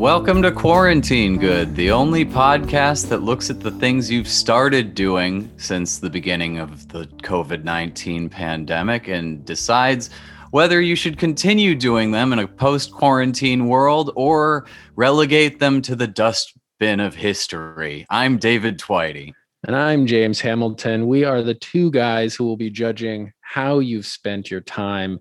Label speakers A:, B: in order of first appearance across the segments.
A: Welcome to Quarantine Good, the only podcast that looks at the things you've started doing since the beginning of the COVID 19 pandemic and decides whether you should continue doing them in a post quarantine world or relegate them to the dustbin of history. I'm David Tveite.
B: And I'm James Hamilton. We are the two guys who will be judging how you've spent your time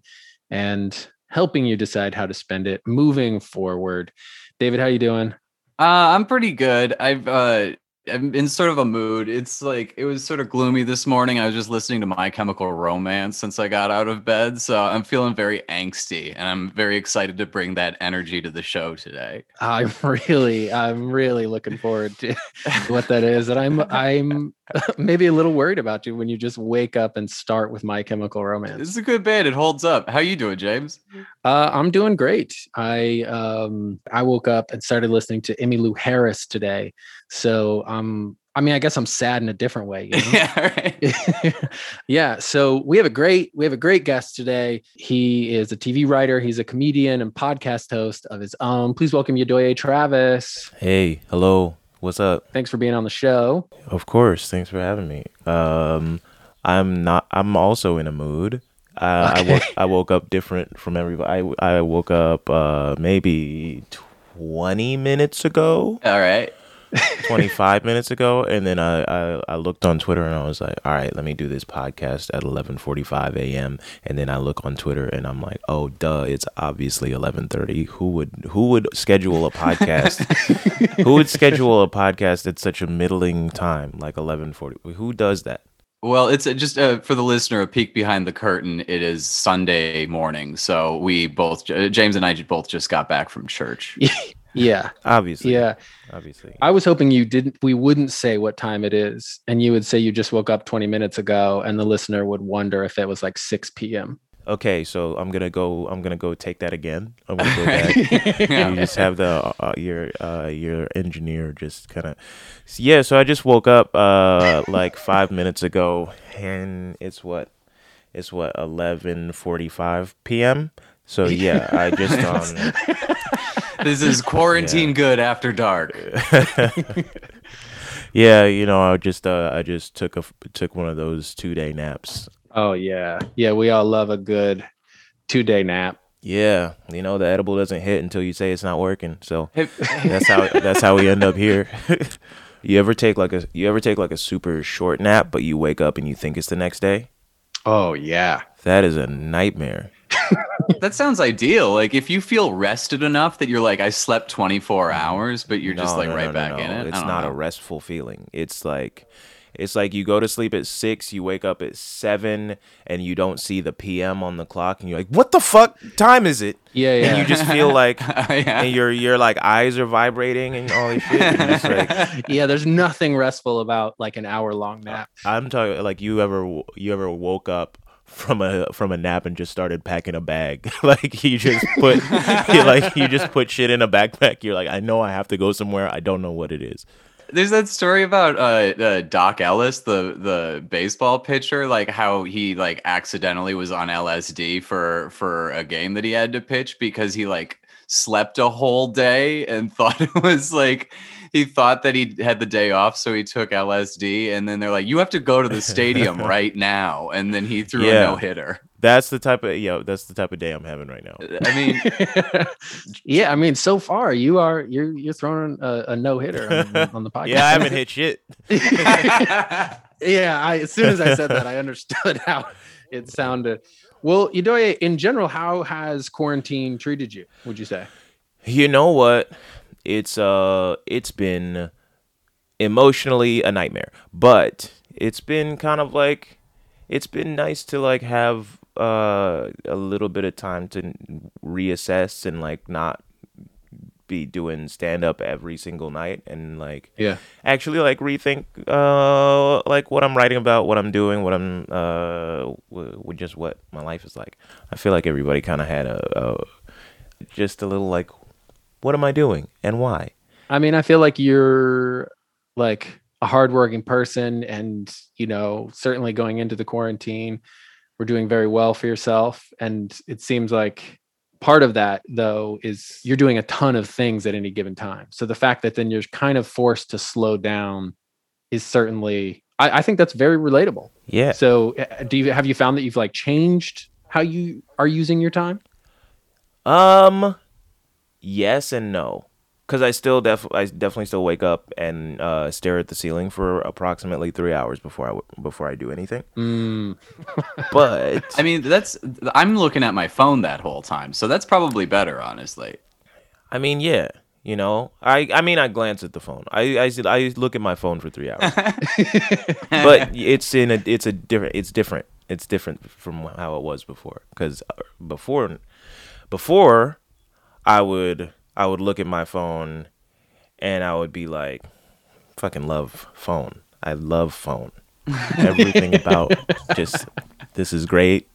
B: and helping you decide how to spend it moving forward. David, how you doing?
A: Uh, I'm pretty good. I've uh, I'm in sort of a mood. It's like it was sort of gloomy this morning. I was just listening to My Chemical Romance since I got out of bed, so I'm feeling very angsty, and I'm very excited to bring that energy to the show today.
B: I'm really, I'm really looking forward to what that is, and I'm, I'm maybe a little worried about you when you just wake up and start with My Chemical Romance.
A: This is a good band. It holds up. How you doing, James?
B: Uh, I'm doing great. I um, I woke up and started listening to Emmylou Harris today. So I'm, I mean, I guess I'm sad in a different way. You know?
A: yeah, right.
B: yeah. So we have a great we have a great guest today. He is a TV writer. He's a comedian and podcast host of his own. Please welcome Yedoye Travis.
C: Hey, hello. What's up?
B: Thanks for being on the show.
C: Of course. Thanks for having me. Um, I'm not. I'm also in a mood. Uh, okay. I woke. I woke up different from everybody. I I woke up uh, maybe twenty minutes ago.
A: All right.
C: 25 minutes ago and then I, I, I looked on twitter and i was like all right let me do this podcast at 11.45 a.m and then i look on twitter and i'm like oh duh it's obviously 11.30 who would who would schedule a podcast? Who would schedule a podcast at such a middling time like 11.40 who does that?
A: Well, it's just uh, for the listener a peek behind the curtain. It is Sunday morning, so we both James and I both just got back from church.
B: Yeah.
C: Obviously.
B: Yeah.
C: Obviously.
B: I was hoping you didn't we wouldn't say what time it is and you would say you just woke up 20 minutes ago and the listener would wonder if it was like 6 p.m.
C: Okay, so I'm gonna go. I'm gonna go take that again. I'm gonna go back. you just have the uh, your uh, your engineer just kind of. Yeah, so I just woke up uh, like five minutes ago, and it's what, it's what 11:45 p.m. So yeah, I just um,
A: this is quarantine yeah. good after dark.
C: yeah, you know, I just uh, I just took a took one of those two day naps.
B: Oh yeah, yeah. We all love a good two day nap.
C: Yeah, you know the edible doesn't hit until you say it's not working. So that's how that's how we end up here. you ever take like a you ever take like a super short nap, but you wake up and you think it's the next day?
B: Oh yeah,
C: that is a nightmare
A: that sounds ideal. Like if you feel rested enough that you're like, I slept 24 mm-hmm. hours, but you're no, just like no, right no, back in it.
C: It's not know. a restful feeling. It's like it's like you go to sleep at six, you wake up at seven, and you don't see the PM on the clock, and you're like, "What the fuck time is it?"
B: Yeah, yeah.
C: And you just feel like, oh, yeah. and your your like eyes are vibrating and all this shit.
B: Like, yeah, there's nothing restful about like an hour long nap.
C: I'm talking like you ever you ever woke up from a from a nap and just started packing a bag. like you just put like you just put shit in a backpack. You're like, I know I have to go somewhere. I don't know what it is.
A: There's that story about uh, uh, Doc Ellis, the the baseball pitcher, like how he like accidentally was on LSD for for a game that he had to pitch because he like slept a whole day and thought it was like he thought that he had the day off, so he took LSD, and then they're like, "You have to go to the stadium right now," and then he threw yeah. a no hitter.
C: That's the type of yeah, that's the type of day I'm having right now.
A: Uh, I mean,
B: yeah, I mean, so far you are you're you're throwing a, a no hitter on, on, the podcast.
C: yeah, I haven't hit shit.
B: yeah, I, as soon as I said that, I understood how it sounded. Well, Yedoye, in general, how has quarantine treated you? Would you say?
C: You know what? It's uh it's been emotionally a nightmare, but it's been kind of like it's been nice to like have uh a little bit of time to reassess and like not be doing stand up every single night and like
B: yeah.
C: actually like rethink uh like what I'm writing about what I'm doing what I'm uh w- just what my life is like. I feel like everybody kind of had a, a just a little like what am I doing and why?
B: I mean, I feel like you're like a hardworking person, and you know, certainly going into the quarantine, we're doing very well for yourself. And it seems like part of that though is you're doing a ton of things at any given time so the fact that then you're kind of forced to slow down is certainly i, I think that's very relatable
C: Yeah.
B: so uh, do you have you found that you've like changed how you are using your time
C: Um, yes and no, because I still def I definitely still wake up and uh, stare at the ceiling for approximately three hours before I w- before I do anything.
B: mm,
C: But
A: I mean, that's I'm looking at my phone that whole time, so that's probably better, honestly.
C: I mean, yeah, you know, I I mean, I glance at the phone. I I, I look at my phone for three hours, but it's in a it's a different it's different it's different from how it was before because before before I would I would look at my phone and I would be like fucking love phone. I love phone. Everything about just this is great.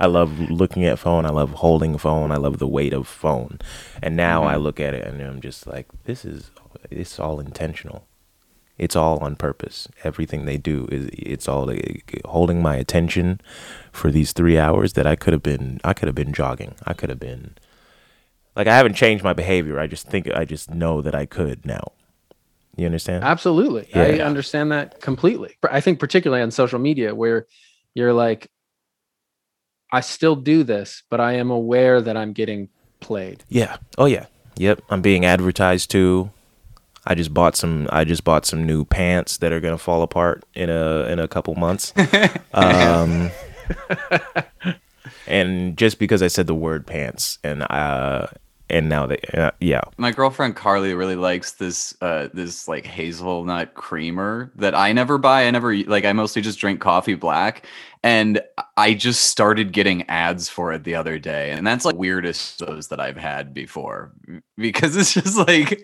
C: I love looking at phone. I love holding phone. I love the weight of phone. And now I mm-hmm. look at it and I'm just like this is it's all intentional. It's all on purpose. Everything they do is it's all holding my attention for these three hours that I could have been. I could have been jogging. I could have been like I haven't changed my behavior. I just think I just know that I could now. You understand?
B: absolutely i understand that completely i think particularly on social media where you're like i still do this but i am aware that i'm getting played
C: Yeah. Oh yeah. Yep. I'm being advertised to. I just bought some. I just bought some new pants that are gonna fall apart in a in a couple months. Um, and just because I said the word pants, and uh, and now they, uh, yeah,
A: My girlfriend Carly really likes this uh this like hazelnut creamer that I never buy. I never like I mostly just drink coffee black and I just started getting ads for it the other day and that's like weirdest those that I've had before because it's just like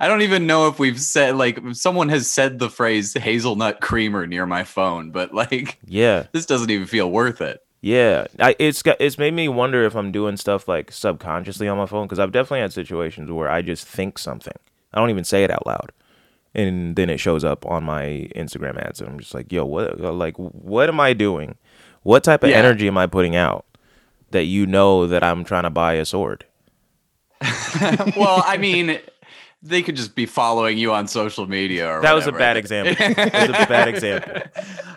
A: I don't even know if we've said like someone has said the phrase hazelnut creamer near my phone but like
C: yeah.
A: this doesn't even feel worth it.
C: Yeah, I, it's got it's made me wonder if I'm doing stuff like subconsciously on my phone because I've definitely had situations where I just think something. I don't even say it out loud, and then it shows up on my Instagram ads, and I'm just like, "Yo, what? Uh, like, what am I doing? What type of
A: Yeah.
C: energy am I putting out that you know that I'm trying to buy a sword?"
A: well, I mean, they could just be following you on social media. Or
C: That was a bad example. That was a bad example.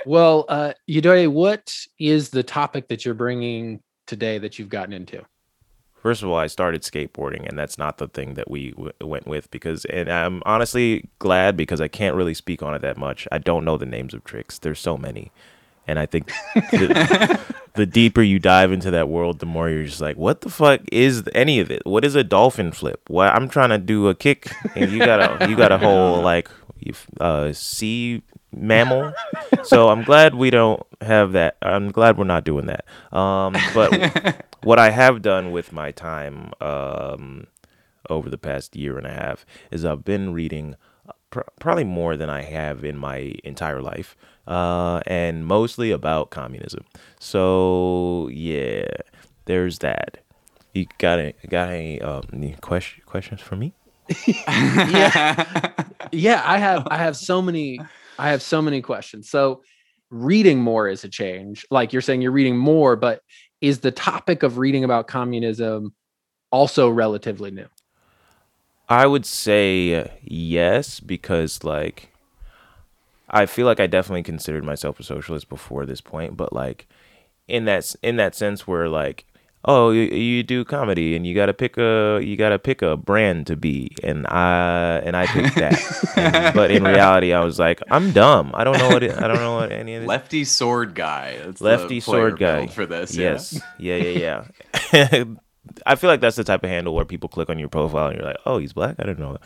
B: Well, uh, Yedoye, what is the topic that you're bringing today that you've gotten into?
C: First of all, I started skateboarding, and that's not the thing that we w- went with because, and I'm honestly glad because I can't really speak on it that much. I don't know the names of tricks. There's so many, and I think the, the deeper you dive into that world, the more you're just like, what the fuck is any of it? What is a dolphin flip? What I'm trying to do a kick, and you got a you got a whole like uh, sea mammal. So I'm glad we don't have that. I'm glad we're not doing that. Um, but what I have done with my time um, over the past year and a half is I've been reading pr- probably more than I have in my entire life, uh, and mostly about communism. So yeah, there's that. You got any got any um, any question, questions for me?
B: Yeah, yeah. I have I have so many I have so many questions. So reading more is a change. Like you're saying you're reading more, but is the topic of reading about communism also relatively new?
C: I would say yes because like I feel like I definitely considered myself a socialist before this point, but like in that in that sense where like oh you, you do comedy and you got to pick a you got to pick a brand to be and I and I picked that. And- but in reality I was like I'm dumb. I don't know what it, I don't know what any of this
A: Lefty sword guy. That's
C: lefty sword guy
A: for this. yeah.
C: Yes. Yeah, yeah, yeah. I feel like that's the type of handle where people click on your profile and you're like, "Oh, he's black." I didn't know that.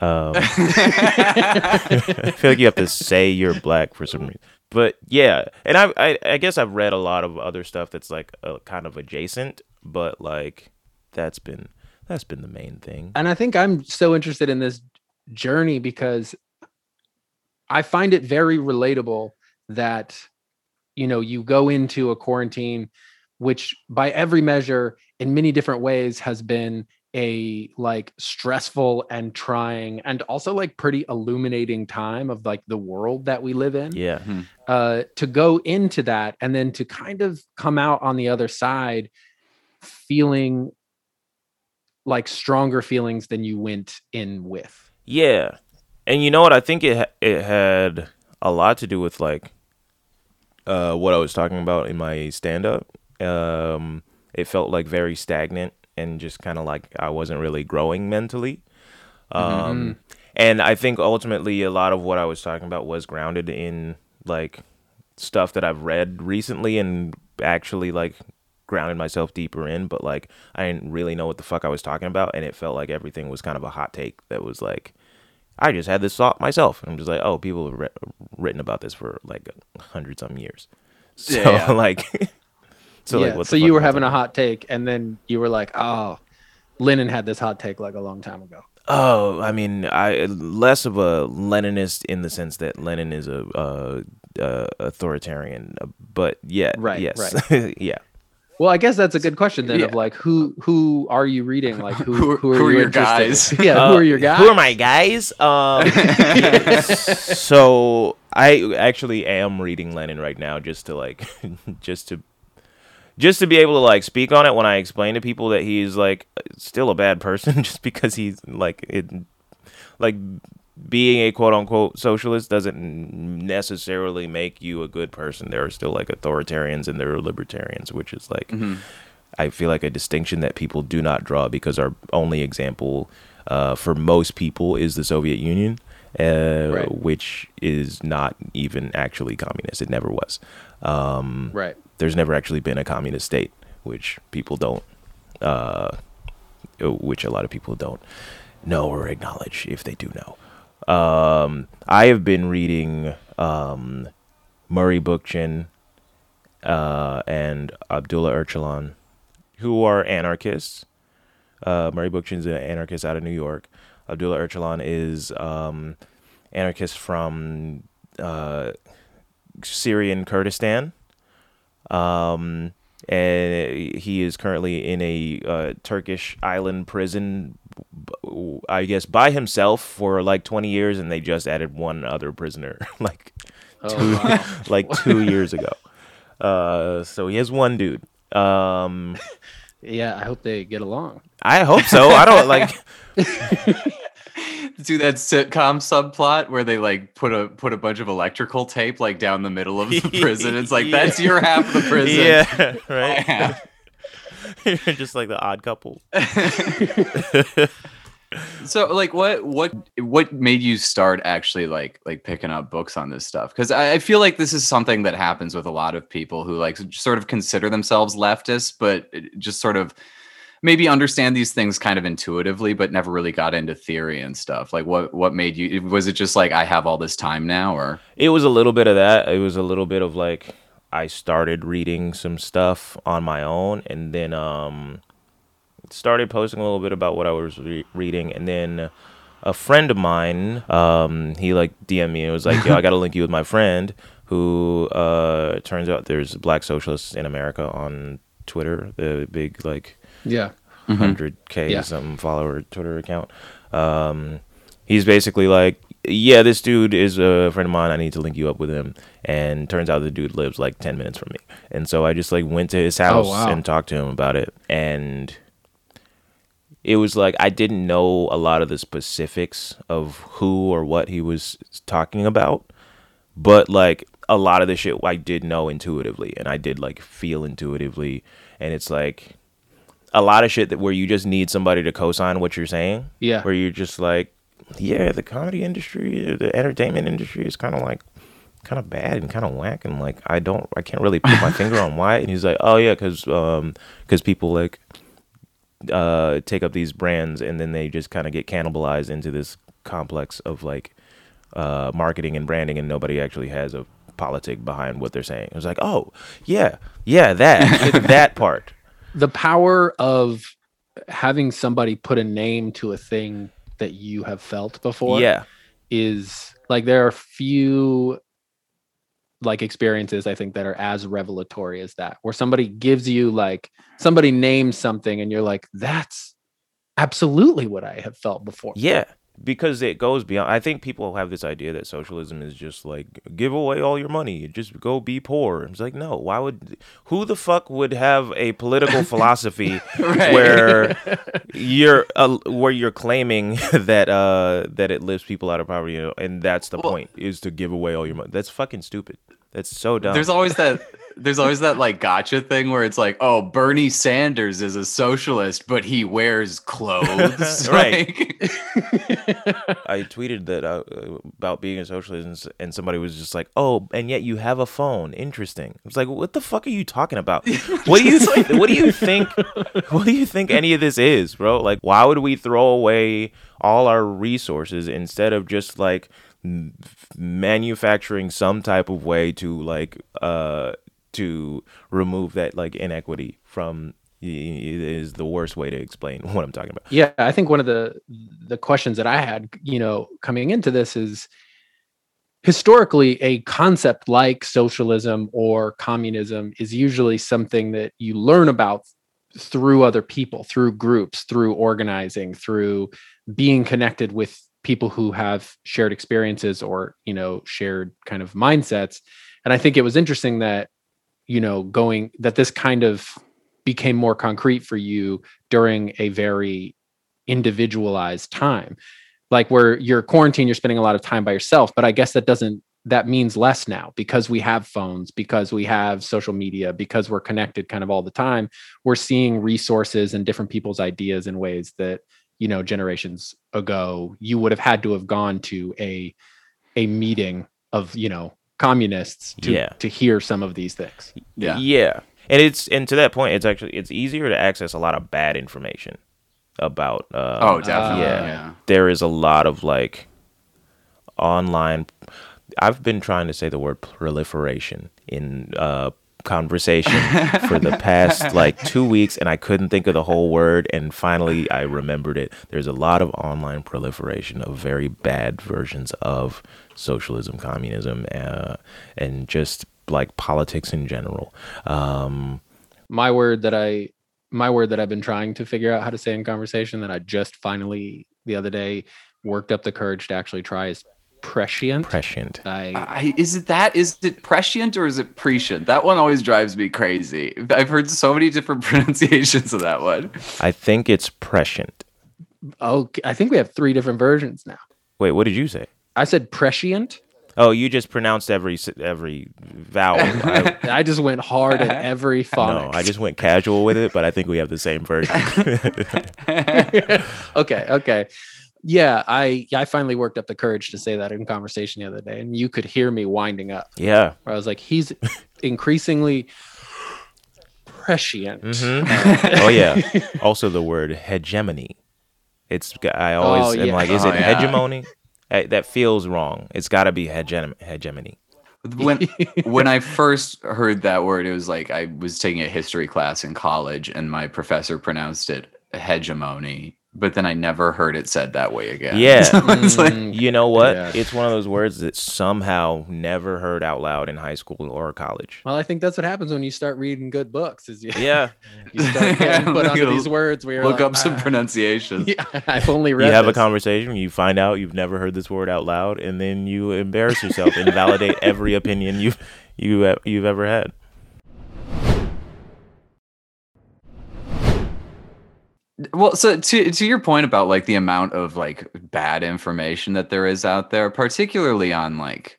C: Um, I feel like you have to say you're black for some reason. But yeah, and I, I, I guess I've read a lot of other stuff that's like uh, kind of adjacent, but like that's been that's been the main thing.
B: And I think I'm so interested in this journey because I find it very relatable that you know you go into a quarantine which by every measure in many different ways has been a like stressful and trying and also like pretty illuminating time of like the world that we live in
C: Yeah,
B: uh, to go into that and then to kind of come out on the other side feeling like stronger feelings than you went in with.
C: Yeah, and you know what? I think it ha- it had a lot to do with like uh, what I was talking about in my stand up. Um, it felt like very stagnant and just kind of like I wasn't really growing mentally. Um, And I think ultimately a lot of what I was talking about was grounded in like stuff that I've read recently and actually like grounded myself deeper in. But like I didn't really know what the fuck I was talking about, and it felt like everything was kind of a hot take that was like. I just had this thought myself. And I'm just like, oh, people have re- written about this for like hundred some years. So
A: Yeah, yeah.
C: like, so
B: yeah.
C: like, what
B: so you were having a hot take, and then you were like, "Oh, Lenin had this hot take like a long time ago."
C: Oh, I mean, I less of a Leninist in the sense that Lenin is a uh, uh, authoritarian, uh, but yeah,
B: Right,
C: yes, yeah.
B: Well, I guess that's a good question then. Of like, who who are you reading? Like, who
A: Who-
B: who are,
A: who are
B: you
A: your guys?
B: in? Yeah,
C: Uh,
B: who are your guys?
C: Who are my guys? Um, so I actually am reading Lenin right now, just to like, just to, just to be able to like speak on it when I explain to people that he's like still a bad person, just because he's like it, like being a quote unquote socialist doesn't necessarily make you a good person. There are still like authoritarians and there are libertarians, which is like I feel like a distinction that people do not draw because our only example uh, for most people is the Soviet Union, uh,
B: Right.
C: which is not even actually communist. It never was. Um,
B: right.
C: There's never actually been a communist state, which people don't, uh, which a lot of people don't know or acknowledge if they do know. Um, I have been reading um, Murray Bookchin uh, and Abdullah Öcalan, who are anarchists. Uh, Murray Bookchin's an anarchist out of New York. Abdullah Öcalan is um, anarchist from uh, Syrian Kurdistan. Um, and he is currently in a uh, Turkish island prison, I guess, by himself for like 20 years, and they just added one other prisoner, like
B: Oh, wow.
C: like two years ago. Uh, so he has one dude. Um,
B: yeah, I hope they get along.
C: I hope so. I don't like.
A: Do that sitcom subplot where they like put a put a bunch of electrical tape like down the middle of the prison. It's like
C: Yeah.
A: that's your half of the prison.
C: Yeah, right. You're just like the odd couple.
A: so like what what what made you start actually like like picking up books on this stuff because I, I feel like this is something that happens with a lot of people who like sort of consider themselves leftists but just sort of maybe understand these things kind of intuitively but never really got into theory and stuff. Like what what made you was it just like i have all this time now or?
C: It was a little bit of that. It was a little bit of like I started reading some stuff on my own, and then um, started posting a little bit about what I was re- reading, and then a friend of mine, um, he like DM'd me and was like, "Yo, I got to link you with my friend who uh, turns out there's black socialists in America on Twitter, the big like
B: Yeah.
C: hundred k
B: Yeah.
C: some follower Twitter account. Um, he's basically like, yeah, this dude is a friend of mine. I need to link you up with him. And turns out the dude lives like ten minutes from me. And so I just like went to his house
B: wow.
C: and talked to him about it. And it was like I didn't know a lot of the specifics of who or what he was talking about, but like a lot of the shit I did know intuitively, and I did like feel intuitively. And it's like a lot of shit that where you just need somebody to co-sign what you're saying.
B: Yeah.
C: Where you're just like, yeah, the comedy industry, the entertainment industry is kind of like kind of bad and kind of whack and like I don't I can't really put my finger on why and he's like, "Oh yeah, cuz um cuz people like uh take up these brands and then they just kind of get cannibalized into this complex of like uh marketing and branding and nobody actually has a politic behind what they're saying." It was like, "Oh, yeah. Yeah, that that part."
B: The power of having somebody put a name to a thing that you have felt before
C: Yeah.
B: is like there are few like experiences i think that are as revelatory as that where somebody gives you like somebody names something and you're like that's absolutely what i have felt before
C: Yeah. Because it goes beyond. I think people have this idea that socialism is just like give away all your money, just go be poor. It's like no, why would who the fuck would have a political philosophy
A: Right.
C: where you're uh, where you're claiming that uh that it lifts people out of poverty, you know, and that's the
A: Well-
C: point is to give away all your money. That's fucking stupid. That's so dumb.
A: There's always that there's always that like gotcha thing where it's like, oh, Bernie Sanders is a socialist, but he wears clothes.
C: Right. I tweeted that uh, about being a socialist, and, and somebody was just like, "Oh, and yet you have a phone. Interesting." I was like, "What the fuck are you talking about? What do you think? What do you think? What do you think any of this is, bro? Like, why would we throw away all our resources instead of just like manufacturing some type of way to like uh to remove that like inequity from?" Is the worst way to explain what I'm talking about.
B: Yeah, I think one of the the questions that I had, you know, coming into this is historically a concept like socialism or communism is usually something that you learn about through other people, through groups, through organizing, through being connected with people who have shared experiences or, you know, shared kind of mindsets. And I think it was interesting that, you know, going that this kind of became more concrete for you during a very individualized time like where you're quarantined you're spending a lot of time by yourself but i guess that doesn't that means less now because we have phones because we have social media because we're connected kind of all the time we're seeing resources and different people's ideas in ways that you know generations ago you would have had to have gone to a a meeting of you know communists to
C: Yeah.
B: to hear some of these things
A: yeah.
C: Yeah. And it's and to that point, it's actually it's easier to access a lot of bad information about. Uh,
A: Oh, definitely.
C: yeah.
A: yeah.
C: There is a lot of like online. I've been trying to say the word proliferation in uh, conversation for the past like two weeks, and I couldn't think of the whole word. And finally, I remembered it. There's a lot of online proliferation of very bad versions of socialism, communism, uh, and just like politics in general. Um,
B: my word that I my word that I've been trying to figure out how to say in conversation that I just finally the other day worked up the courage to actually try is prescient.
C: prescient.
B: I
A: I, is it that? Is it prescient or is it prescient? That one always drives me crazy. I've heard so many different pronunciations of that one.
C: I think it's prescient.
B: oh I think we have three different versions now.
C: Wait, what did you say?
B: I said prescient.
C: Oh, you just pronounced every every vowel. I,
B: I just went hard at every phonics. no.
C: I just went casual with it, but I think we have the same version.
B: okay, okay. Yeah, I I finally worked up the courage to say that in conversation the other day, and you could hear me winding up.
C: yeah.
B: Where I was like, he's increasingly prescient.
C: hmm oh yeah. Also, the word hegemony. It's I always
B: Oh,
C: am
B: yeah.
C: like, is
A: Oh,
C: it
A: yeah.
C: hegemony? Eh, that feels wrong. It's got to be hegem- hegemony.
A: when when I first heard that word, it was like I was taking a history class in college, and my professor pronounced it hegemony. But then I never heard it said that way again.
C: Yeah.
A: So like,
B: Mm,
C: You know what?
B: Yeah.
C: It's one of those words that somehow never heard out loud in high school or college.
B: well, I think that's what happens when you start reading good books. Is you,
C: Yeah.
B: you start getting put onto these words. Where you're
A: look
B: like,
A: up some
B: "Ah."
A: pronunciations.
B: Yeah, I've only read.
C: you have a conversation, you find out you've never heard this word out loud, and then you embarrass yourself and validate every opinion you've you you've ever had.
A: Well, so to to your point about like the amount of like bad information that there is out there, particularly on like,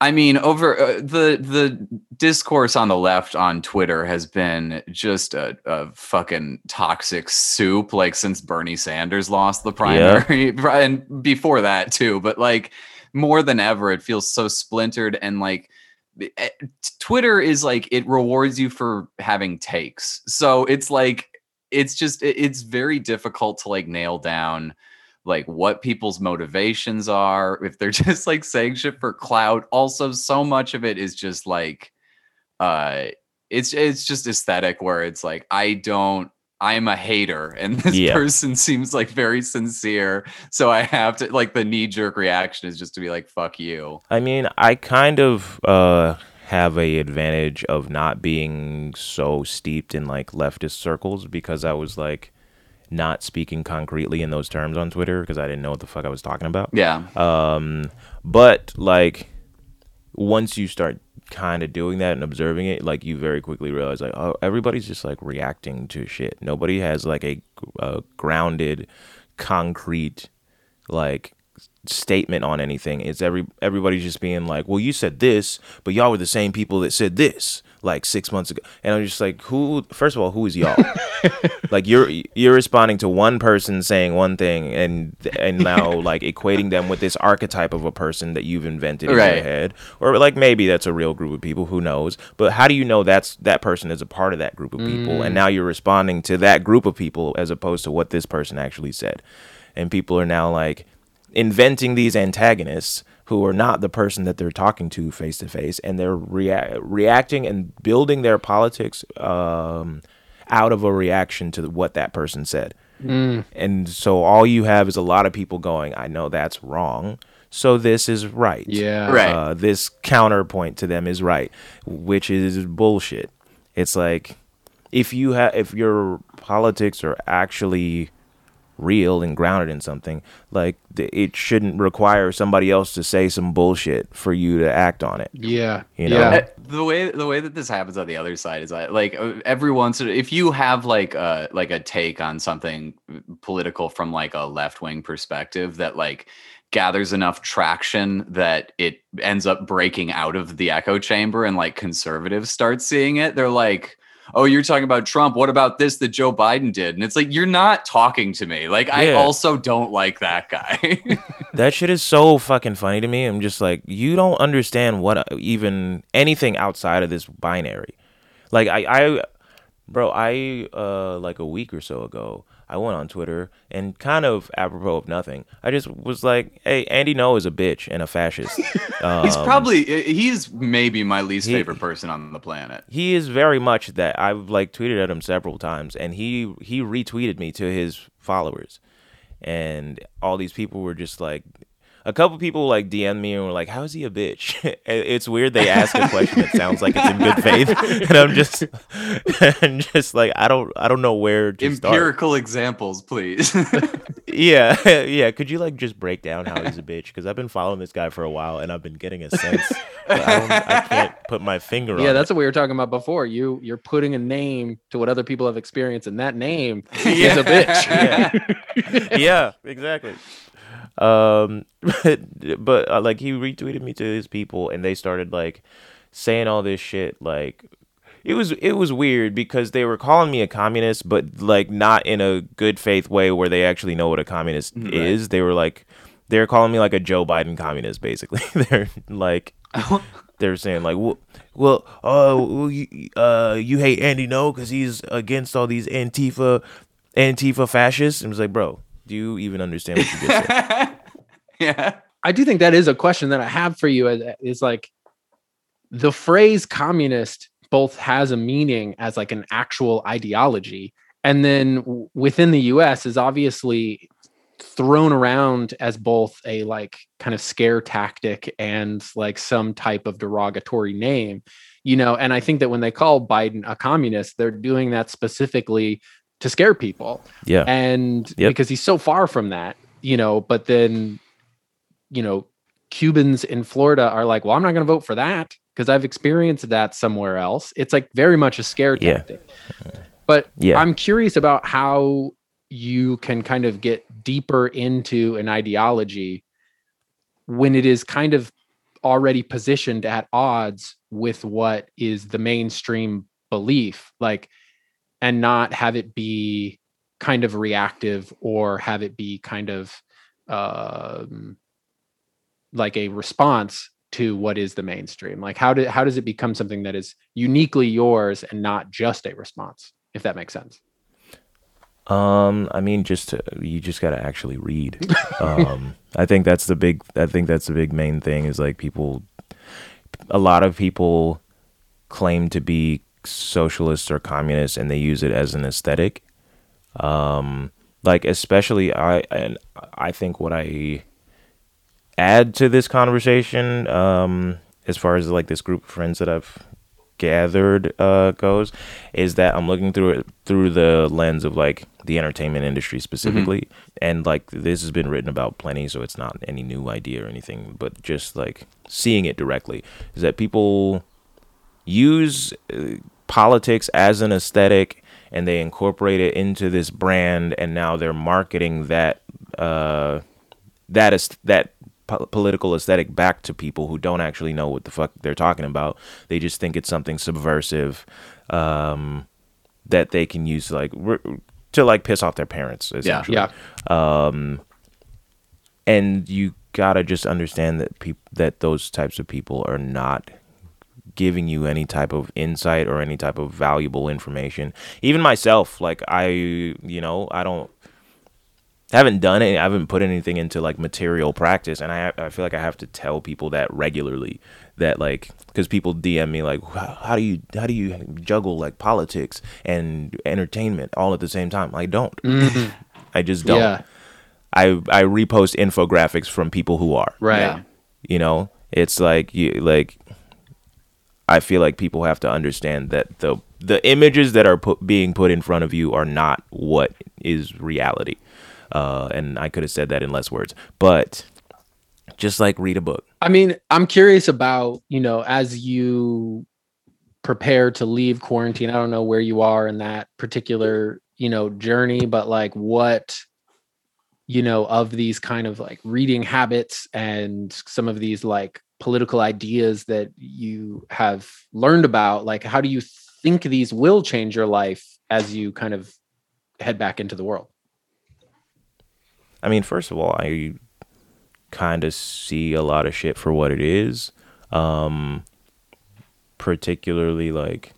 A: I mean, over uh, the the discourse on the left on Twitter has been just a, a fucking toxic soup, like since Bernie Sanders lost the primary, and before that too. But like more than ever, it feels so splintered and like. eh, Twitter is like it rewards you for having takes. So it's like it's just it's very difficult to like nail down like what people's motivations are if they're just like saying shit for clout also so much of it is just like uh it's it's just aesthetic where it's like i don't i'm a hater and this
C: Yeah.
A: person seems like very sincere so i have to like the knee jerk reaction is just to be like fuck you
C: I mean, I kind of uh, have a advantage of not being so steeped in like leftist circles because I was like, not speaking concretely in those terms on Twitter because I didn't know what the fuck I was talking about.
A: Yeah.
C: Um, but like once you start kind of doing that and observing it, like you very quickly realize like oh everybody's just like reacting to shit. Nobody has like a, a grounded, concrete like statement on anything. It's every everybody's just being like, well, you said this, but y'all were the same people that said this like six months ago, and I'm just like, who? First of all, who is y'all? like you're you're responding to one person saying one thing, and and now like equating them with this archetype of a person that you've invented in your head, or like maybe that's a real group of people. Who knows? But how do you know that's that person is a part of that group of people, and mm. now you're responding to that group of people as opposed to what this person actually said, and people are now like inventing these antagonists who are not the person that they're talking to face to face and they're rea- reacting and building their politics um, out of a reaction to what that person said. And so all you have is a lot of people going i know that's wrong. So this is right.
B: Yeah.
A: Right.
C: uh, this counterpoint to them is right which is bullshit. It's like if you have if your politics are actually real and grounded in something like it shouldn't require somebody else to say some bullshit for you to act on it
B: Yeah.
C: You know?
B: Yeah.
A: Uh, the way the way that this happens on the other side is that like uh, every once if you have like a like a take on something political from like a left wing perspective that like gathers enough traction that it ends up breaking out of the echo chamber and like conservatives start seeing it they're like oh you're talking about trump. What about this that joe biden did? And it's like you're not talking to me. Like i also don't like that guy.
C: That shit is so fucking funny to me. I'm just like, you don't understand what uh, even anything outside of this binary. Like I, I, bro, I uh like a week or so ago, I went on Twitter and kind of apropos of nothing, I just was like, hey, Andy Ngo is a bitch and a fascist.
A: he's
C: Um,
A: probably he's maybe my least
C: he-
A: favorite person on the planet
C: he is very much that. I've like tweeted at him several times, and he he retweeted me to his followers, and all these people were just like. A couple people like DM me and were like, "How is he a bitch?" It's weird they ask a question that sounds like it's in good faith, and I'm just, and just like I don't, I don't know where to start.
A: empirical examples please
C: Yeah, yeah. Could you like just break down how he's a bitch? Because I've been following this guy for a while, and I've been getting a sense. but I, don't, I can't put my finger on.
B: Yeah,
C: it.
B: that's what we were talking about before. You you're putting a name to what other people have experienced, and that name is a bitch.
C: yeah, yeah, exactly. Um, but, but uh, like he retweeted me to his people, and they started like saying all this shit. Like it was it was weird because they were calling me a communist, but like not in a good faith way where they actually know what a communist
A: Right.
C: is. They were like they're calling me like a Joe Biden communist, basically. they're like they're saying like, well, well, uh, you, uh, you hate Andy Ngo because he's against all these Antifa, Antifa fascists. And was like, bro, do you even understand what you just said?
A: yeah
B: I do think that is a question that I have for you. Uh, is, is like the phrase communist both has a meaning as like an actual ideology, and then within the U.S. is obviously thrown around as both a like kind of scare tactic and like some type of derogatory name, you know. And I think that when they call Biden a communist, they're doing that specifically to scare people
C: Yeah,
B: and
C: Yep.
B: because he's so far from that you know but then you know cubans in florida are like well i'm not going to vote for that because i've experienced that somewhere else it's like very much a scare
C: Yeah.
B: tactic but
C: Yeah.
B: i'm curious about how you can kind of get deeper into an ideology when it is kind of already positioned at odds with what is the mainstream belief like and not have it be kind of reactive or have it be kind of um, like a response to what is the mainstream like how do how does it become something that is uniquely yours and not just a response if that makes sense
C: Um, I mean, just to, you just gotta actually read. um, I think that's the big. I think that's the big main thing is like people. A lot of people claim to be socialists or communists, and they use it as an aesthetic. Um, like especially I and I think what I add to this conversation, um, as far as like this group of friends that I've gathered uh, goes is that I'm looking through it through the lens of like the entertainment industry specifically, mm-hmm. and like this has been written about plenty, so it's not any new idea or anything, but just like seeing it directly is that people use uh, politics as an aesthetic and they incorporate it into this brand and now they're marketing that uh that is that po- political aesthetic back to people who don't actually know what the fuck they're talking about. They just think it's something subversive um, that they can use like to like piss off their parents. Essentially.
B: Yeah. yeah. Um,
C: and you gotta just understand that people that those types of people are not giving you any type of insight or any type of valuable information. Even myself, like I, you know, I don't haven't done it. I haven't put anything into like material practice, and I I feel like I have to tell people that regularly. That like because people DM me like how do you how do you juggle like politics and entertainment all at the same time? I don't. Mm-hmm. I just don't. Yeah. I I repost infographics from people who are
B: right. Yeah.
C: You know, it's like you like. I feel like people have to understand that the the images that are put, being put in front of you are not what is reality. Uh, and I could have said that in less words, but just like read a book.
B: I mean, I'm curious about, you know, as you prepare to leave quarantine, I don't know where you are in that particular, you know, journey, but like what, you know, of these kind of like reading habits and some of these like political ideas that you have learned about, like how do you think these will change your life as you kind of head back into the world?
C: I mean, first of all, I kind of see a lot of shit for what it is. Um, particularly like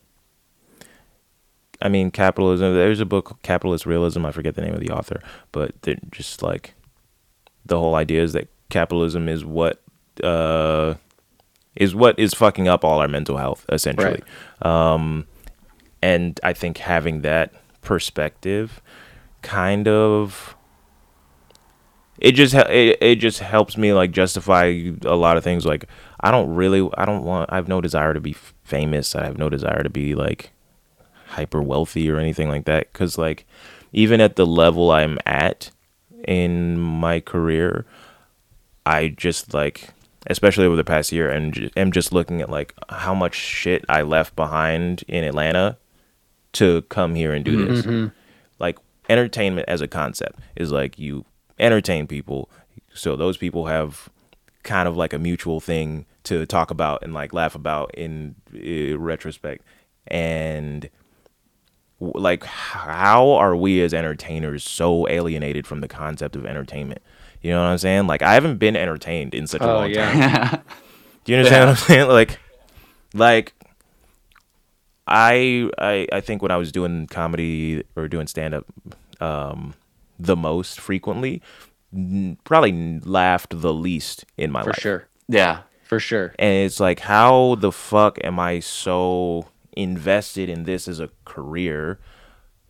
C: I mean capitalism there's a book Capitalist Realism, I forget the name of the author, but they're just like the whole idea is that capitalism is what uh is what is fucking up all our mental health essentially. Right. Um and I think having that perspective kind of it just it, it just helps me like justify a lot of things like i don't really i don't want i have no desire to be famous i have no desire to be like hyper wealthy or anything like that because like even at the level i'm at in my career i just like especially over the past year and am just looking at like how much shit i left behind in atlanta to come here and do mm-hmm. this like entertainment as a concept is like you entertain people. So those people have kind of like a mutual thing to talk about and like laugh about in, in retrospect. And like, how are we as entertainers so alienated from the concept of entertainment? You know what I'm saying? Like, I haven't been entertained in such a oh, long yeah. time. Do you understand yeah. what I'm saying? Like, like I, I I think when I was doing comedy or doing stand up, um, the most frequently, probably laughed the least in my
B: for
C: life.
B: For sure.
A: Yeah,
B: for sure.
C: And it's like, how the fuck am I so invested in this as a career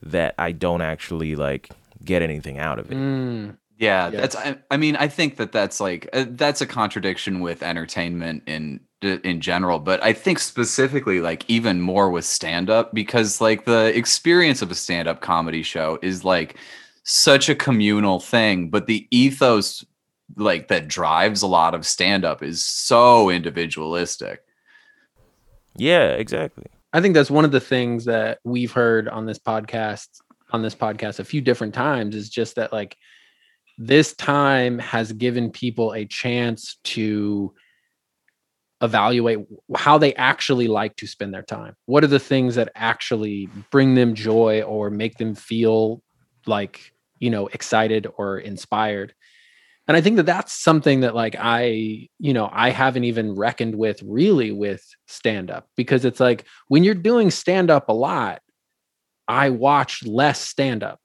C: that I don't actually like get anything out of it?
A: Mm. Yeah, yes. that's. I, I, mean, I think that that's like uh, that's a contradiction with entertainment in in general, but I think specifically like even more with stand up because like the experience of a stand up comedy show is like such a communal thing, but the ethos like that drives a lot of stand up is so individualistic.
C: Yeah, exactly.
B: I think that's one of the things that we've heard on this podcast on this podcast a few different times is just that like this time has given people a chance to evaluate how they actually like to spend their time. What are the things that actually bring them joy or make them feel like you know excited or inspired and i think that that's something that like i you know i haven't even reckoned with really with stand up because it's like when you're doing stand up a lot i watch less stand up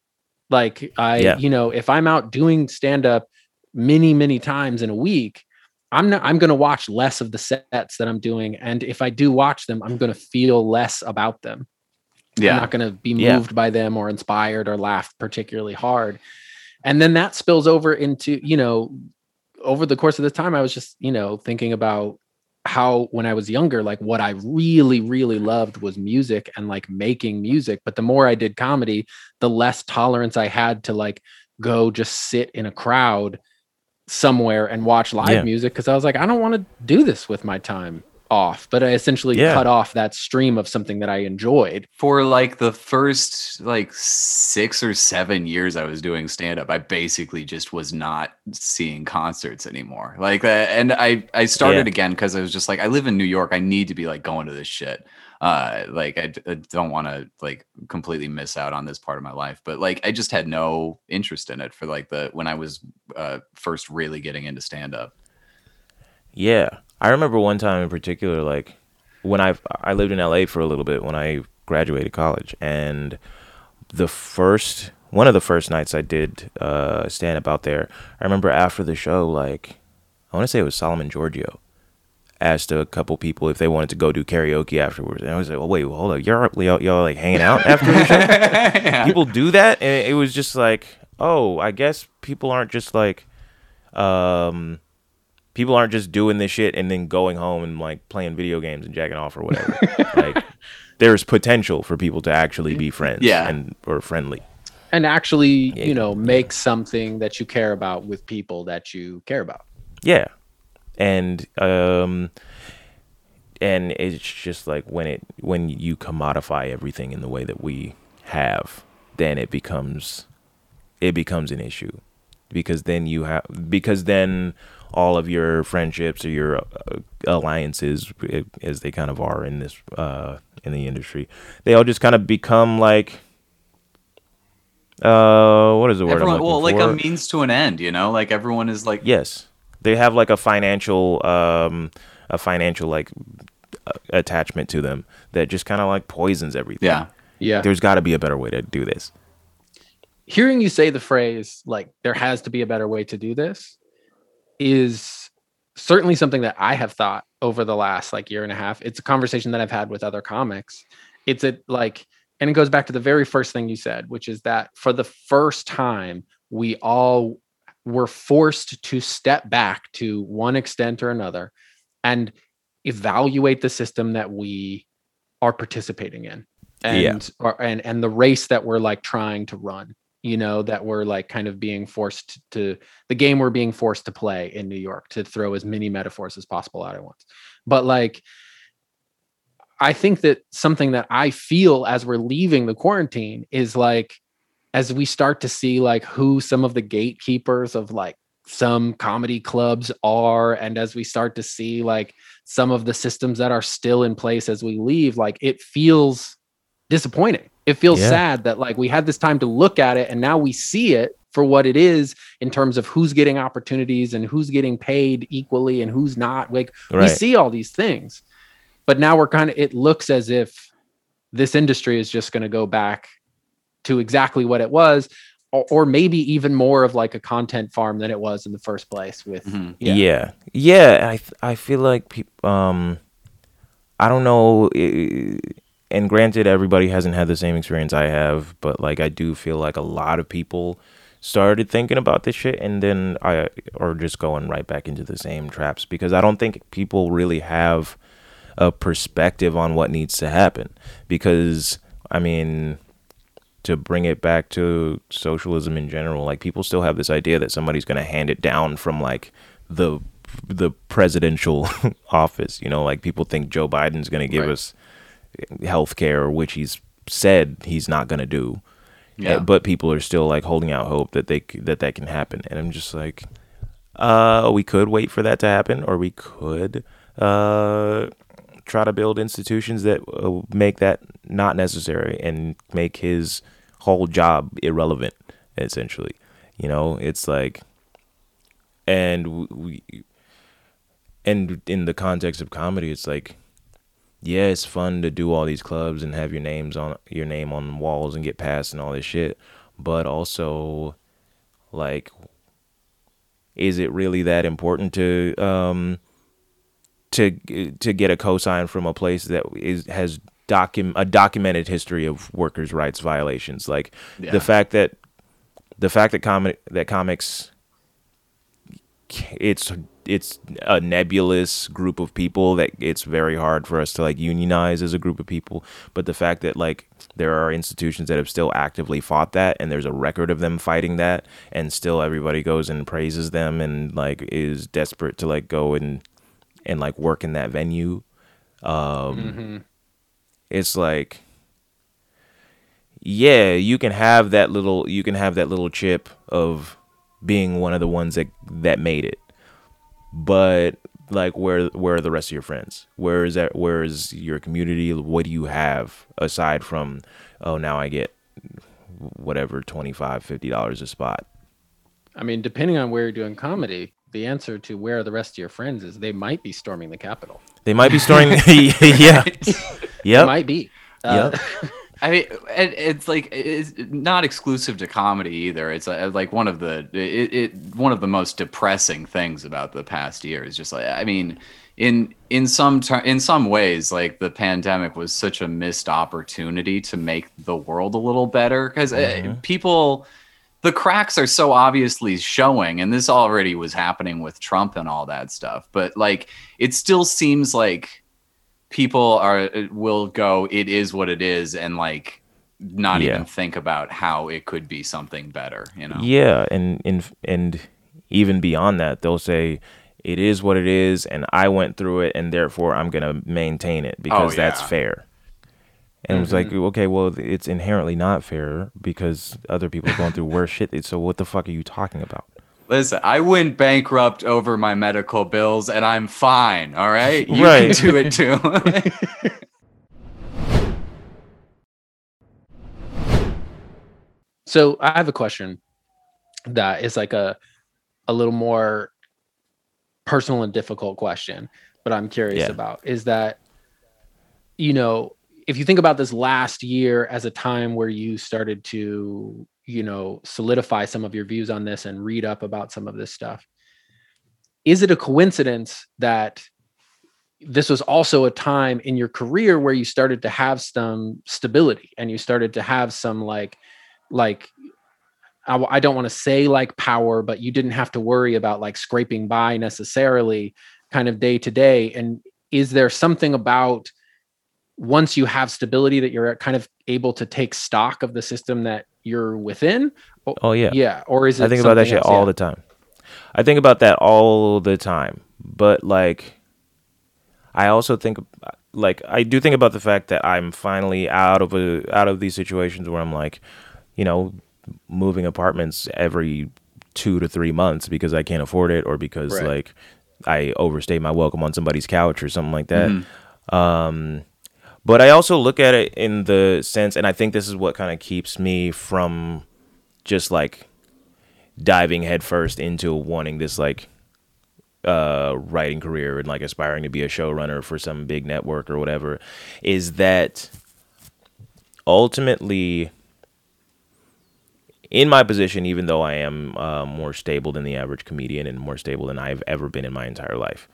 B: like i yeah. you know if i'm out doing stand up many many times in a week i'm not i'm going to watch less of the sets that i'm doing and if i do watch them i'm going to feel less about them yeah. I'm not going to be moved yeah. by them or inspired or laugh particularly hard. And then that spills over into, you know, over the course of this time, I was just, you know, thinking about how when I was younger, like what I really, really loved was music and like making music. But the more I did comedy, the less tolerance I had to like go just sit in a crowd somewhere and watch live
C: Yeah.
B: music because I was like, I don't want to do this with my time off. But I essentially
C: Yeah.
B: cut off that stream of something that I enjoyed.
A: for like the first like six or seven years I was doing stand up, I basically just was not seeing concerts anymore. Like that, and I I started
C: Yeah.
A: again because I was just like, I live in New York. I need to be like going to this shit. Uh, like I don't want to like completely miss out on this part of my life, but like I just had no interest in it for like the when I was uh, first really getting into stand up.
C: Yeah, I remember one time in particular, like when I I lived in LA for a little bit when I graduated college, and the first one of the first nights I did uh, stand up out there, I remember after the show, like I want to say it was Solomon Georgio asked a couple people if they wanted to go do karaoke afterwards, and I was like, "Well, wait, well, hold up, y'all, y'all, y'all like hanging out after the show?"
A: Yeah.
C: people do that and it was just like oh i guess people aren't just like um people aren't just doing this shit and then going home and like playing video games and jacking off or whatever. Like there's potential for people to actually be friends
A: Yeah.
C: and or friendly.
B: And actually,
C: Yeah,
B: you know, make something that you care about with people that you care about.
C: yeah. And um and it's just like when it when you commodify everything in the way that we have then it becomes it becomes an issue. Because then you have because then all of your friendships or your uh, alliances eh, as they kind of are in this uh in the industry they all just kind of become like uh what is the word I'm
A: Everyone,
C: looking
A: well, like
C: for?
A: a means to an end, you know, like everyone is like,
C: Yes, they have like a financial, um, a financial like uh, attachment to them that just kind of like poisons everything.
A: yeah,
B: Yeah.
C: there's got to be a better way to do this.
B: hearing you say the phrase like there has to be a better way to do this is certainly something that I have thought over the last like year and a half. It's a conversation that I've had with other comics. It's a like and it goes back to the very first thing you said, which is that for the first time we all were forced to step back to one extent or another and evaluate the system that we are participating in and
C: Yeah.
B: or, and and the race that we're like trying to run you know that we're like kind of being forced to the game we're being forced to play in New York to throw as many metaphors as possible out at once. But like I think that something that I feel as we're leaving the quarantine is like as we start to see like who some of the gatekeepers of like some comedy clubs are and as we start to see like some of the systems that are still in place as we leave like it feels disappointing it feels
C: Yeah.
B: sad that like we had this time to look at it and now we see it for what it is in terms of who's getting opportunities and who's getting paid equally and who's not like we see all these things but now we're kind of it looks as if this industry is just going to go back to exactly what it was or, or maybe even more of like a content farm than it was in the first place with
A: Mhm.
C: Yeah, yeah. I I feel like people. Um, I don't know. eh, And granted, everybody hasn't had the same experience I have, but like I do feel like a lot of people started thinking about this shit and then I are just going right back into the same traps because I don't think people really have a perspective on what needs to happen because I mean to bring it back to socialism in general like people still have this idea that somebody's going to hand it down from like the the presidential office you know like people think Joe Biden's going to give
B: Right.
C: us health care which he's said he's not going to do.
A: Yeah.
C: Uh, but people are still like holding out hope that they that that can happen. And i'm just like uh we could wait for that to happen or we could uh try to build institutions that uh, make that not necessary and make his whole job irrelevant essentially. You know it's like and we and in the context of comedy it's like yeah, it's fun to do all these clubs and have your names on your name on walls and get passed and all this shit, but also like is it really that important to um to to get a cosign from a place that is has docu- a documented history of workers' rights violations like
A: Yeah.
C: the fact that the fact that comic that comics it's it's a nebulous group of people that it's very hard for us to like unionize as a group of people but the fact that like there are institutions that have still actively fought that and there's a record of them fighting that and still everybody goes and praises them and like is desperate to like go and and like work in that venue um
B: Mm-hmm.
C: it's like yeah you can have that little you can have that little chip of being one of the ones that that made it but like where where are the rest of your friends where is that where is your community what do you have aside from oh now i get whatever 25 50 dollars a spot
B: I mean, depending on where you're doing comedy, the answer to where are the rest of your friends is they might be storming the Capitol.
C: they might be storming yeah
B: Yeah.
C: Yep
B: might be. Uh,
A: I mean, it, it's like it's not exclusive to comedy either. It's uh, like one of the it, it one of the most depressing things about the past year is just like I mean, in in some ter- in some ways, like the pandemic was such a missed opportunity to make the world a little better because uh, people the cracks are so obviously showing and this already was happening with Trump and all that stuff but like it still seems like people are uh, will go it is what it is and like not
C: Yeah.
A: even think about how it could be something better you know
C: Yeah, and and and even beyond that, they'll say it is what it is, and I went through it, and therefore I'm gonna maintain it because oh, that's
A: yeah.
C: fair. And it's like, mm-hmm. okay, well, it's inherently not fair because other people are going through worse shit. So what the fuck are you talking about?
A: Listen i went bankrupt over my medical bills and i'm fine all right you
C: Right.
A: can do it too
B: So I have a question that is like a a little more personal and difficult question, but I'm curious
C: Yeah.
B: about is that you know, if you think about this last year as a time where you started to, you know, solidify some of your views on this and read up about some of this stuff, is it a coincidence that this was also a time in your career where you started to have some stability and you started to have some like like I, don't want to say like power but you didn't have to worry about like scraping by necessarily kind of day to day? And is there something about once you have stability that you're kind of able to take stock of the system that you're within
C: Oh yeah,
B: yeah or is it
C: I think about that shit
B: else?
C: all
B: Yeah.
C: the time. I think about that all the time. But like I also think like I do think about the fact that I'm finally out of a out of these situations where I'm like, you know, moving apartments every 2 to 3 months because I can't afford it or because
B: Right.
C: like I overstay my welcome on somebody's couch or something like that. Um but I also look at it in the sense and I think this is what kind of keeps me from just like diving headfirst into wanting this like uh writing career and like aspiring to be a showrunner for some big network or whatever is that ultimately in my position even though I am uh, more stable than the average comedian and more stable than I've ever been in my entire life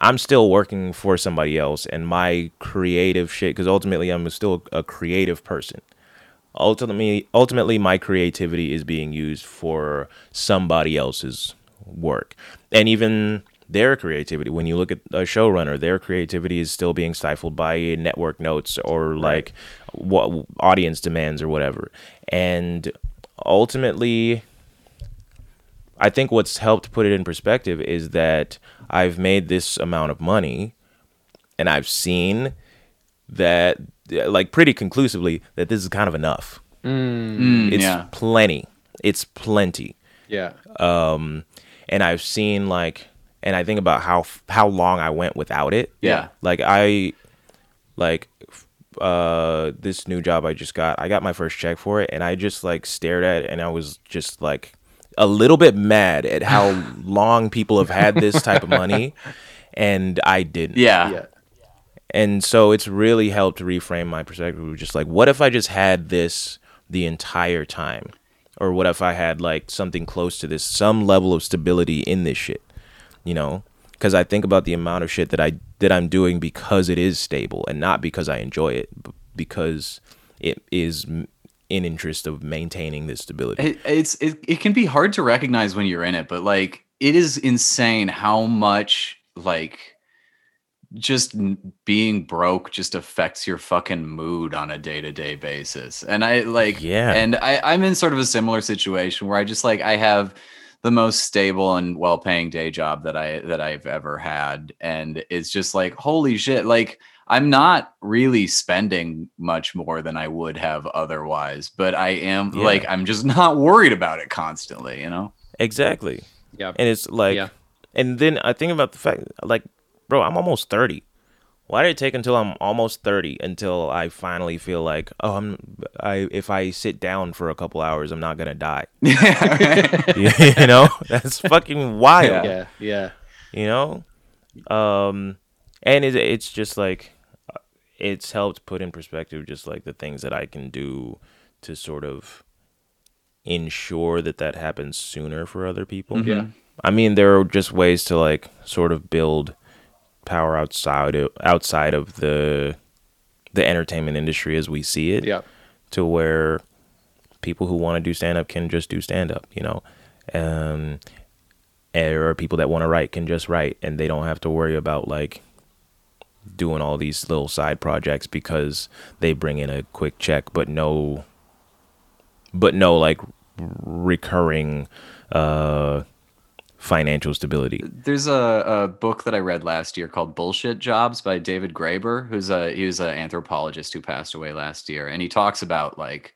C: I'm still working for somebody else and my creative shit because ultimately I'm still a creative person. Ultimately ultimately my creativity is being used for somebody else's work. And even their creativity when you look at a showrunner their creativity is still being stifled by network notes or like what audience demands or whatever. And ultimately I think what's helped put it in perspective is that I've made this amount of money and I've seen that like pretty conclusively that this is kind of enough.
A: Mm,
C: It's
A: yeah
C: plenty. It's plenty.
B: yeah
C: Um and I've seen like and I think about how how long I went without it.
A: yeah
C: Like I like uh this new job I just got, I got my first check for it and I just like stared at it and I was just like a little bit mad at how long people have had this type of money and I didn't.
A: yeah
B: yeah
C: And so it's really helped reframe my perspective of just like what if I just had this the entire time? Or what if I had like something close to this, some level of stability in this shit, you know? Because I think about the amount of shit that I that I'm doing because it is stable and not because I enjoy it, but because it is m- in interest of maintaining this stability.
A: it, it's it, it can be hard to recognize when you're in it but like it is insane how much like just being broke just affects your fucking mood on a day-to-day basis. And i like
C: yeah.
A: and i i'm in sort of a similar situation where i just like i have the most stable and well-paying day job that i that i've ever had. And it's just like holy shit like i'm not really spending much more than i would have otherwise but i am yeah. like i'm just not worried about it constantly you know
C: exactly
B: yeah
C: and it's like yeah. and then i think about the fact like bro, I'm almost 30. Why did it take until I'm almost 30 until I finally feel like, oh, I'm I if I sit down for a couple hours, I'm not gonna die. Yeah, you know, that's fucking wild.
B: Yeah, yeah.
C: You know, um, and it, it's just like it's helped put in perspective just like the things that I can do to sort of ensure that that happens sooner for other people.
B: Mm-hmm. Yeah.
C: I mean, there are just ways to like sort of build power outside of outside of the the entertainment industry as we see it.
B: Yeah.
C: To where people who want to do stand up can just do stand up, you know. Um or people that want to write can just write and they don't have to worry about like doing all these little side projects because they bring in a quick check but no but no like recurring uh financial stability.
A: There's a, a, book that I read last year called Bullshit Jobs by David Graeber, who's a he was an anthropologist who passed away last year, and he talks about like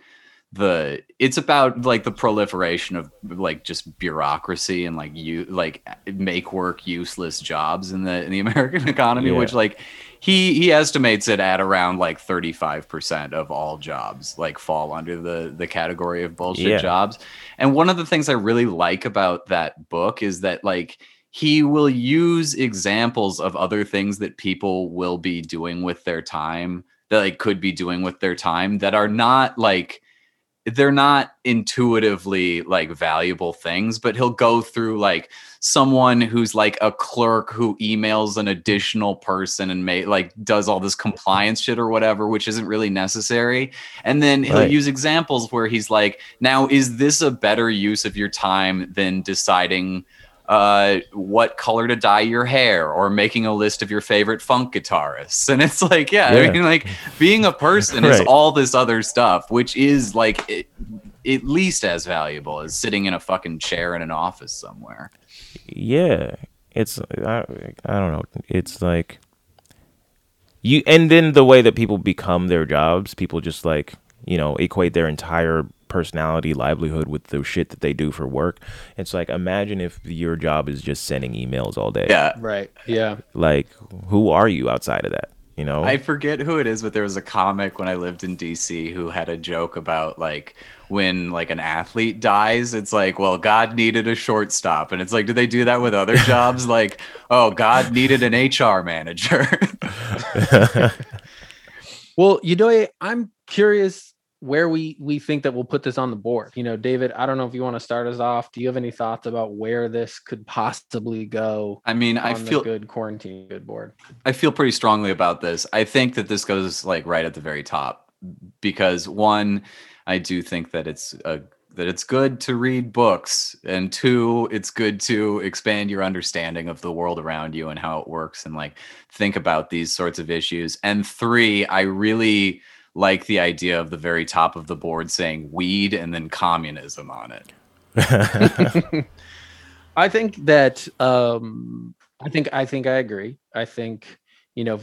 A: the it's about like the proliferation of like just bureaucracy and like you like make work useless jobs in the in the American economy, yeah. which like he he estimates it at around like 35% of all jobs like fall under the the category of bullshit yeah. jobs. And one of the things I really like about that book is that like he will use examples of other things that people will be doing with their time that like could be doing with their time that are not like they're not intuitively like valuable things but he'll go through like someone who's like a clerk who emails an additional person and may like does all this compliance shit or whatever which isn't really necessary and then he'll right. use examples where he's like now is this a better use of your time than deciding uh, what color to dye your hair or making a list of your favorite funk guitarists. And it's like, yeah, yeah. I mean, like being a person right. is all this other stuff, which is like it, at least as valuable as sitting in a fucking chair in an office somewhere.
C: Yeah. It's, I, I don't know. It's like, you, and then the way that people become their jobs, people just like, you know, equate their entire personality, livelihood with the shit that they do for work. It's like imagine if your job is just sending emails all day.
A: Yeah.
B: Right. Yeah.
C: Like who are you outside of that? You know?
A: I forget who it is, but there was a comic when I lived in DC who had a joke about like when like an athlete dies, it's like, well, God needed a shortstop. And it's like, do they do that with other jobs? like, oh, God needed an HR manager.
B: well, you know, I'm curious where we we think that we'll put this on the board. You know, David, I don't know if you want to start us off. Do you have any thoughts about where this could possibly go?
A: I mean, I feel
B: good quarantine good board.
A: I feel pretty strongly about this. I think that this goes like right at the very top because one, I do think that it's a that it's good to read books and two it's good to expand your understanding of the world around you and how it works and like think about these sorts of issues and three i really like the idea of the very top of the board saying weed and then communism on it.
B: I think that um, I think I think I agree. I think you know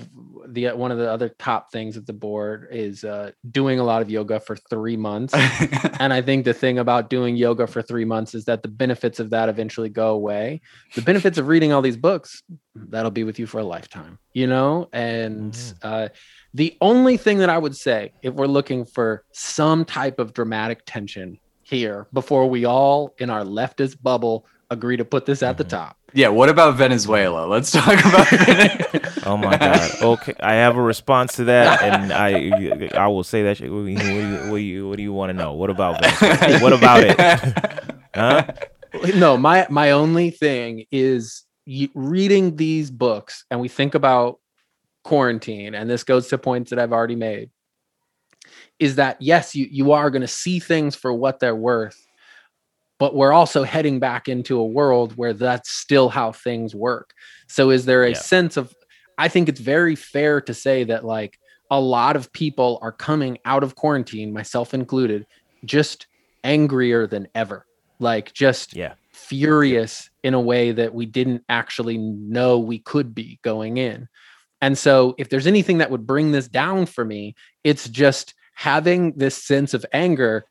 B: the one of the other top things at the board is uh, doing a lot of yoga for three months. And i think the thing about doing yoga for three months is that the benefits of that eventually go away. The benefits of reading all these books that'll be with you for a lifetime you know? And mm-hmm. uh, the only thing that I would say, if we're looking for some type of dramatic tension here before we all in our leftist bubble agree to put this at the mm-hmm. top.
A: Yeah, what about Venezuela? Let's talk about
C: Oh my god. Okay, I have a response to that and I I will say that what do you what do you, what do you, what do you want to know? What about Venezuela? What about it?
B: Huh? No, my my only thing is reading these books and we think about quarantine, and this goes to points that I've already made, is that yes, you you are going to see things for what they're worth, but we're also heading back into a world where that's still how things work. So is there a
C: Yeah.
B: sense of I think it's very fair to say that like a lot of people are coming out of quarantine, myself included, just angrier than ever. Like just
C: Yeah.
B: furious in a way that we didn't actually know we could be going in. And so, if there's anything that would bring this down for me, it's just having this sense of anger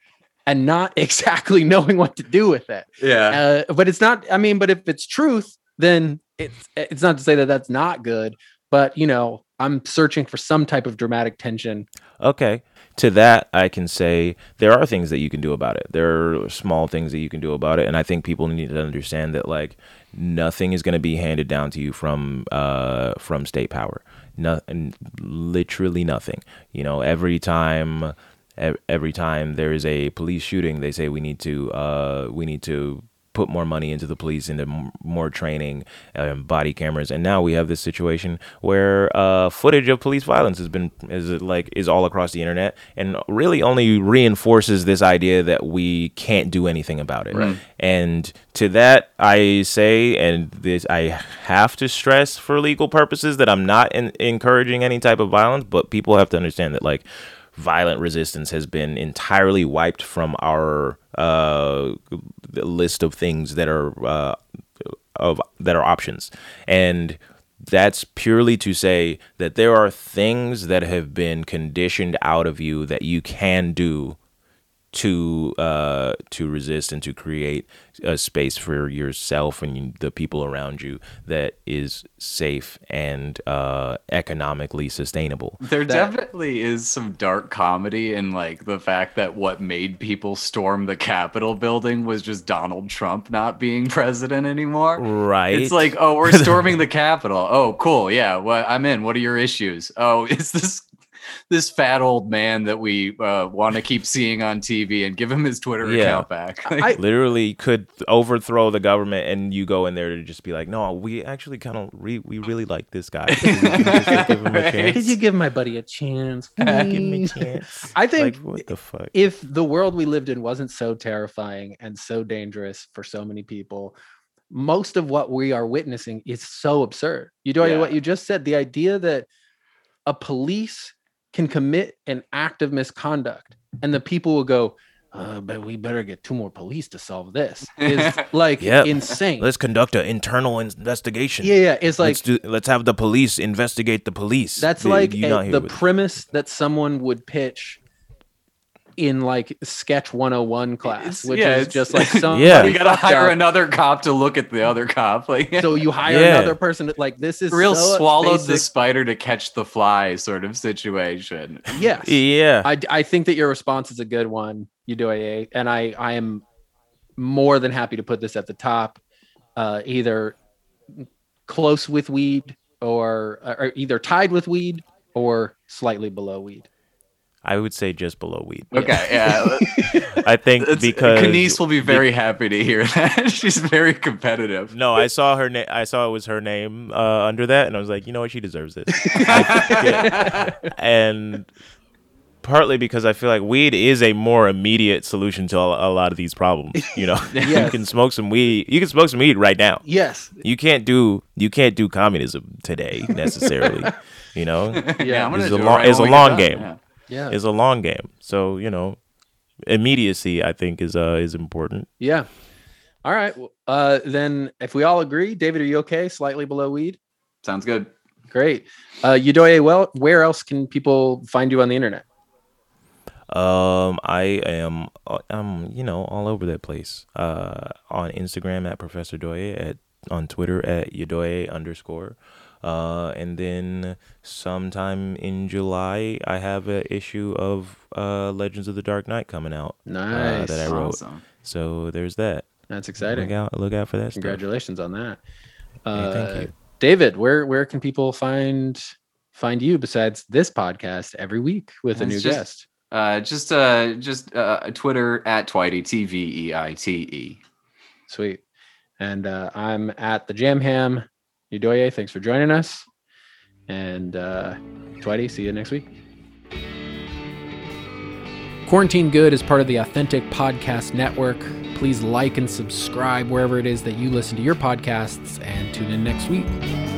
B: and not exactly knowing what to do with it.
A: Yeah.
B: Uh, but it's not, I mean, but if it's truth, then it's it's not to say that that's not good, but you know, I'm searching for some type of dramatic tension.
C: Okay. To that, I can say there are things that you can do about it. There are small things that you can do about it, and I think people need to understand that like nothing is going to be handed down to you from uh from state power. Nothing, literally nothing. You know, every time, ev- every time there is a police shooting, they say we need to uh we need to put more money into the police, into m- more training, um, body cameras, and now we have this situation where uh, footage of police violence has been is like is all across the internet, and really only reinforces this idea that we can't do anything about it. And to that, I say, and this I have to stress for legal purposes that I'm not in, encouraging any type of violence, but people have to understand that like violent resistance has been entirely wiped from our uh, list of things that are uh, of that are options, and that's purely to say that there are things that have been conditioned out of you that you can do to uh to resist and to create a space for yourself and you, the people around you that is safe and uh economically sustainable
A: There
B: That-
A: definitely is some dark comedy in like the fact that what made people storm the Capitol building was just Donald Trump not being president anymore.
C: right
A: It's like, oh, we're storming the Capitol. Oh, cool. Yeah, well, I'm in. What are your issues? Oh, it's this this fat old man that we uh, want to keep seeing on TV and give him his Twitter
C: Yeah.
A: account back.
B: I-
C: literally could overthrow the government and you go in there to just be like no we actually kind of re- we really like this guy Could we just give him a
A: Right.
B: Could you give my buddy a chance?
C: Give him a chance.
B: I think
C: like what the fuck
B: if the world we lived in wasn't so terrifying and so dangerous for so many people, most of what we are witnessing is so absurd. You know
A: Yeah.
B: what you just said? The idea that a police can commit an act of misconduct and the people will go, uh, but we better get two more police to solve this is like
C: Yep.
B: insane.
C: let's conduct an internal investigation
B: yeah, yeah. It's like
C: let's do let's have the police investigate the police
B: That's
C: Did
B: like a- the premise that someone would pitch in like sketch 101 class, which
A: yeah,
B: is just like some
C: Yeah.
A: we gotta hire another cop to look at the other cop. Like
B: so you hire
C: Yeah.
B: another person to, like this is
A: real
B: so
A: swallowed the spider to catch the fly sort of situation.
B: yes
C: yeah
B: I, I think that your response is a good one you do a and i i am more than happy to put this at the top uh either close with weed or, or either tied with weed or slightly below weed
C: I would say just below weed.
A: Okay, yeah.
C: I think
A: It's-
C: because
A: Kenise will be very happy to hear that. She's very competitive.
C: no, I saw her name. I saw it was her name uh, under that, and I was like, you know what, she deserves this. I- yeah. And partly because I feel like weed is a more immediate solution to a, a lot of these problems. You know, you can smoke some weed. You can smoke some weed right now.
B: yes
C: You can't do you can't do communism today necessarily. you know,
A: Yeah, I'm gonna
C: It's
A: do
C: a
A: it
C: long-
A: right
C: it's a
A: when we get
C: long game.
A: yeah.
B: Yeah
C: it's a long game. So you know, immediacy I think is uh is important.
B: Yeah. All right. Uh, then, if we all agree, David, are you okay? Slightly below weed.
A: Sounds good.
B: Great. Uh, Yedoye, well, where else can people find you on the internet?
C: Um, I am uh, I'm you know all over that place. Uh, on Instagram at Professor Doye, at on Twitter at Yadoye underscore. Uh, and then sometime in July, I have an issue of uh Legends of the Dark Knight coming out.
B: Nice.
C: that I wrote.
A: Awesome.
C: So there's that.
B: That's
C: Look
B: exciting.
C: out! Look out for that. stuff.
B: Congratulations on that.
C: Hey,
B: Uh,
C: thank you.
B: David, where where can people find find you besides this podcast every week with a new
A: just-
B: guest?
A: Uh, just uh, just uh, Twitter at Tveite T V E I T E.
B: Sweet. And uh, I'm at the Jam Ham. Yedoye, thanks for joining us. And uh, Tveite, see you next week. Quarantine Good is part of the Authentic Podcast Network. Please like and subscribe wherever it is that you listen to your podcasts and tune in next week.